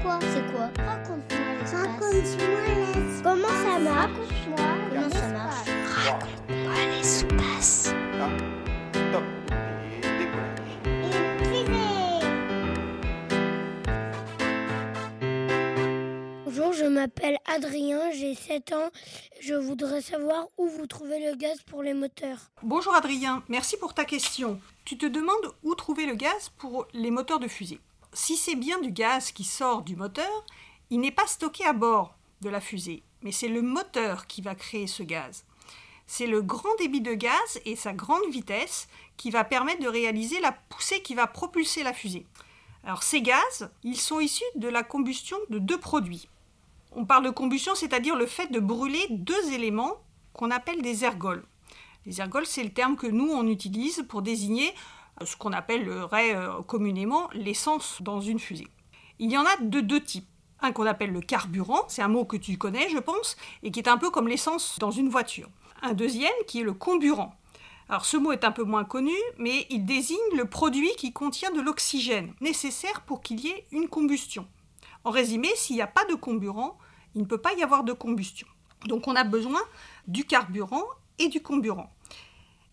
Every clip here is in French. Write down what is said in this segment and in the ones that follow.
C'est quoi Raconte-moi l'espace. Raconte-moi l'espace. Comment ça marche Raconte-moi Comment ça marche Raconte-moi l'espace. Top. Bonjour, je m'appelle Adrien, j'ai 7 ans. Je voudrais savoir où vous trouvez le gaz pour les moteurs. Bonjour Adrien, merci pour ta question. Tu te demandes où trouver le gaz pour les moteurs de fusée. Si c'est bien du gaz qui sort du moteur, il n'est pas stocké à bord de la fusée, mais c'est le moteur qui va créer ce gaz. C'est le grand débit de gaz et sa grande vitesse qui va permettre de réaliser la poussée qui va propulser la fusée. Alors ces gaz, ils sont issus de la combustion de deux produits. On parle de combustion, c'est-à-dire le fait de brûler deux éléments qu'on appelle des ergols. Les ergols, c'est le terme que nous, on utilise pour désigner ce qu'on appellerait euh, communément l'essence dans une fusée. Il y en a de deux types. Un qu'on appelle le carburant, c'est un mot que tu connais, je pense, et qui est un peu comme l'essence dans une voiture. Un deuxième qui est le comburant. Alors ce mot est un peu moins connu, mais il désigne le produit qui contient de l'oxygène, nécessaire pour qu'il y ait une combustion. En résumé, s'il n'y a pas de comburant, il ne peut pas y avoir de combustion. Donc on a besoin du carburant et du comburant.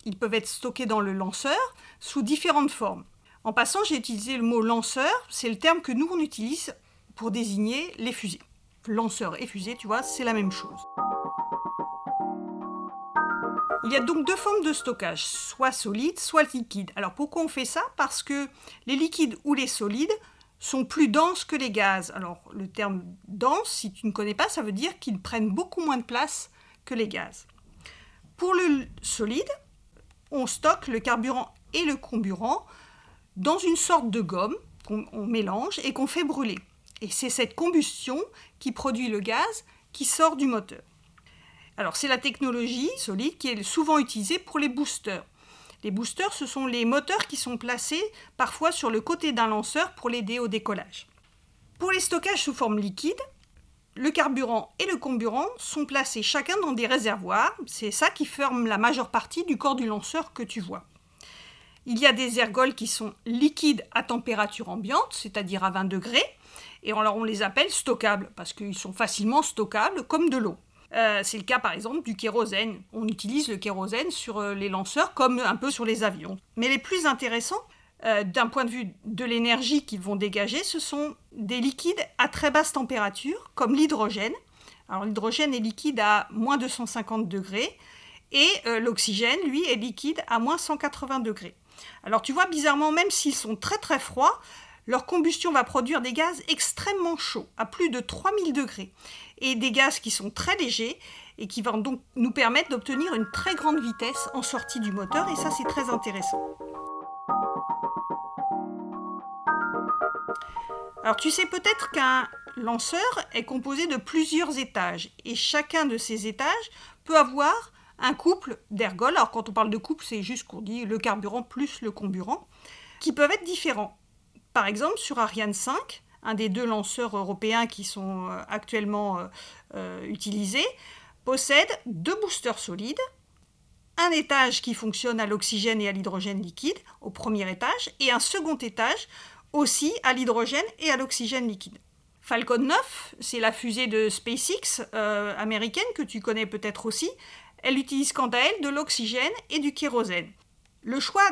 Ils peuvent être stockés dans le lanceur sous différentes formes. En passant, j'ai utilisé le mot lanceur, c'est le terme que nous on utilise pour désigner les fusées. Lanceur et fusée, tu vois, c'est la même chose. Il y a donc deux formes de stockage, soit solide, soit liquide. Alors pourquoi on fait ça? Parce que les liquides ou les solides sont plus denses que les gaz. Alors le terme dense, si tu ne connais pas, ça veut dire qu'ils prennent beaucoup moins de place que les gaz. Pour le solide, on stocke le carburant et le comburant dans une sorte de gomme qu'on mélange et qu'on fait brûler. Et c'est cette combustion qui produit le gaz qui sort du moteur. Alors c'est la technologie solide qui est souvent utilisée pour les boosters. Les boosters, ce sont les moteurs qui sont placés parfois sur le côté d'un lanceur pour l'aider au décollage. Pour les stockages sous forme liquide, le carburant et le comburant sont placés chacun dans des réservoirs. C'est ça qui forme la majeure partie du corps du lanceur que tu vois. Il y a des ergols qui sont liquides à température ambiante, c'est-à-dire à 20 degrés, et on les appelle stockables parce qu'ils sont facilement stockables comme de l'eau. Euh, c'est le cas par exemple du kérosène. On utilise le kérosène sur euh, les lanceurs comme un peu sur les avions. Mais les plus intéressants, euh, d'un point de vue de l'énergie qu'ils vont dégager, ce sont des liquides à très basse température, comme l'hydrogène. Alors l'hydrogène est liquide à moins 250 degrés et l'oxygène, lui, est liquide à moins 180 degrés. Alors tu vois, bizarrement, même s'ils sont très très froids, leur combustion va produire des gaz extrêmement chauds, à plus de 3000 degrés, et des gaz qui sont très légers et qui vont donc nous permettre d'obtenir une très grande vitesse en sortie du moteur, et ça c'est très intéressant. Alors tu sais peut-être qu'un lanceur est composé de plusieurs étages, et chacun de ces étages peut avoir un couple d'ergols. Alors quand on parle de couple, c'est juste qu'on dit le carburant plus le comburant, qui peuvent être différents. Par exemple, sur Ariane 5, un des deux lanceurs européens qui sont euh, actuellement euh, euh, utilisés, possède deux boosters solides, un étage qui fonctionne à l'oxygène et à l'hydrogène liquide au premier étage, et un second étage aussi à l'hydrogène et à l'oxygène liquide. Falcon 9, c'est la fusée de SpaceX américaine que tu connais peut-être aussi. Elle utilise quant à elle de l'oxygène et du kérosène. Le choix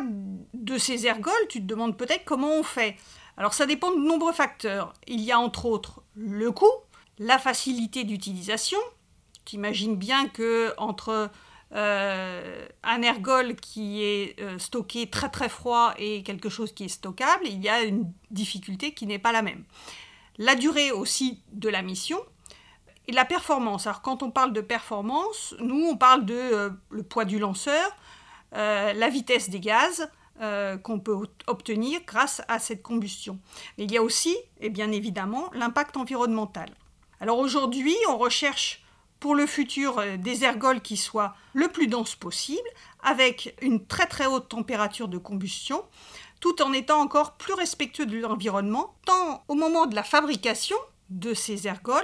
de ces ergols, tu te demandes peut-être comment on fait. Alors ça dépend de nombreux facteurs. Il y a entre autres le coût, la facilité d'utilisation. Tu imagines bien que entre euh, un ergol qui est euh, stocké très très froid et quelque chose qui est stockable, il y a une difficulté qui n'est pas la même. La durée aussi de la mission et la performance. Alors quand on parle de performance, nous on parle de euh, le poids du lanceur, la vitesse des gaz qu'on peut obtenir grâce à cette combustion. Mais il y a aussi, et bien évidemment, l'impact environnemental. Alors aujourd'hui, on recherche pour le futur euh, des ergols qui soient le plus denses possible, avec une très très haute température de combustion, tout en étant encore plus respectueux de l'environnement, tant au moment de la fabrication de ces ergols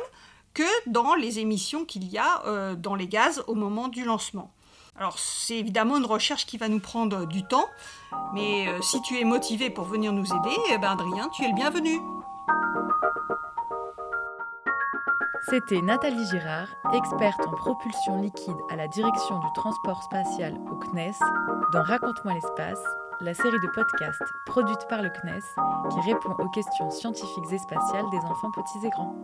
que dans les émissions qu'il y a dans les gaz au moment du lancement. Alors c'est évidemment une recherche qui va nous prendre du temps, mais euh, si tu es motivé pour venir nous aider, eh ben, Adrien, tu es le bienvenu. C'était Nathalie Girard, experte en propulsion liquide à la direction du transport spatial au CNES, dans Raconte-moi l'espace, la série de podcasts produite par le CNES qui répond aux questions scientifiques et spatiales des enfants petits et grands.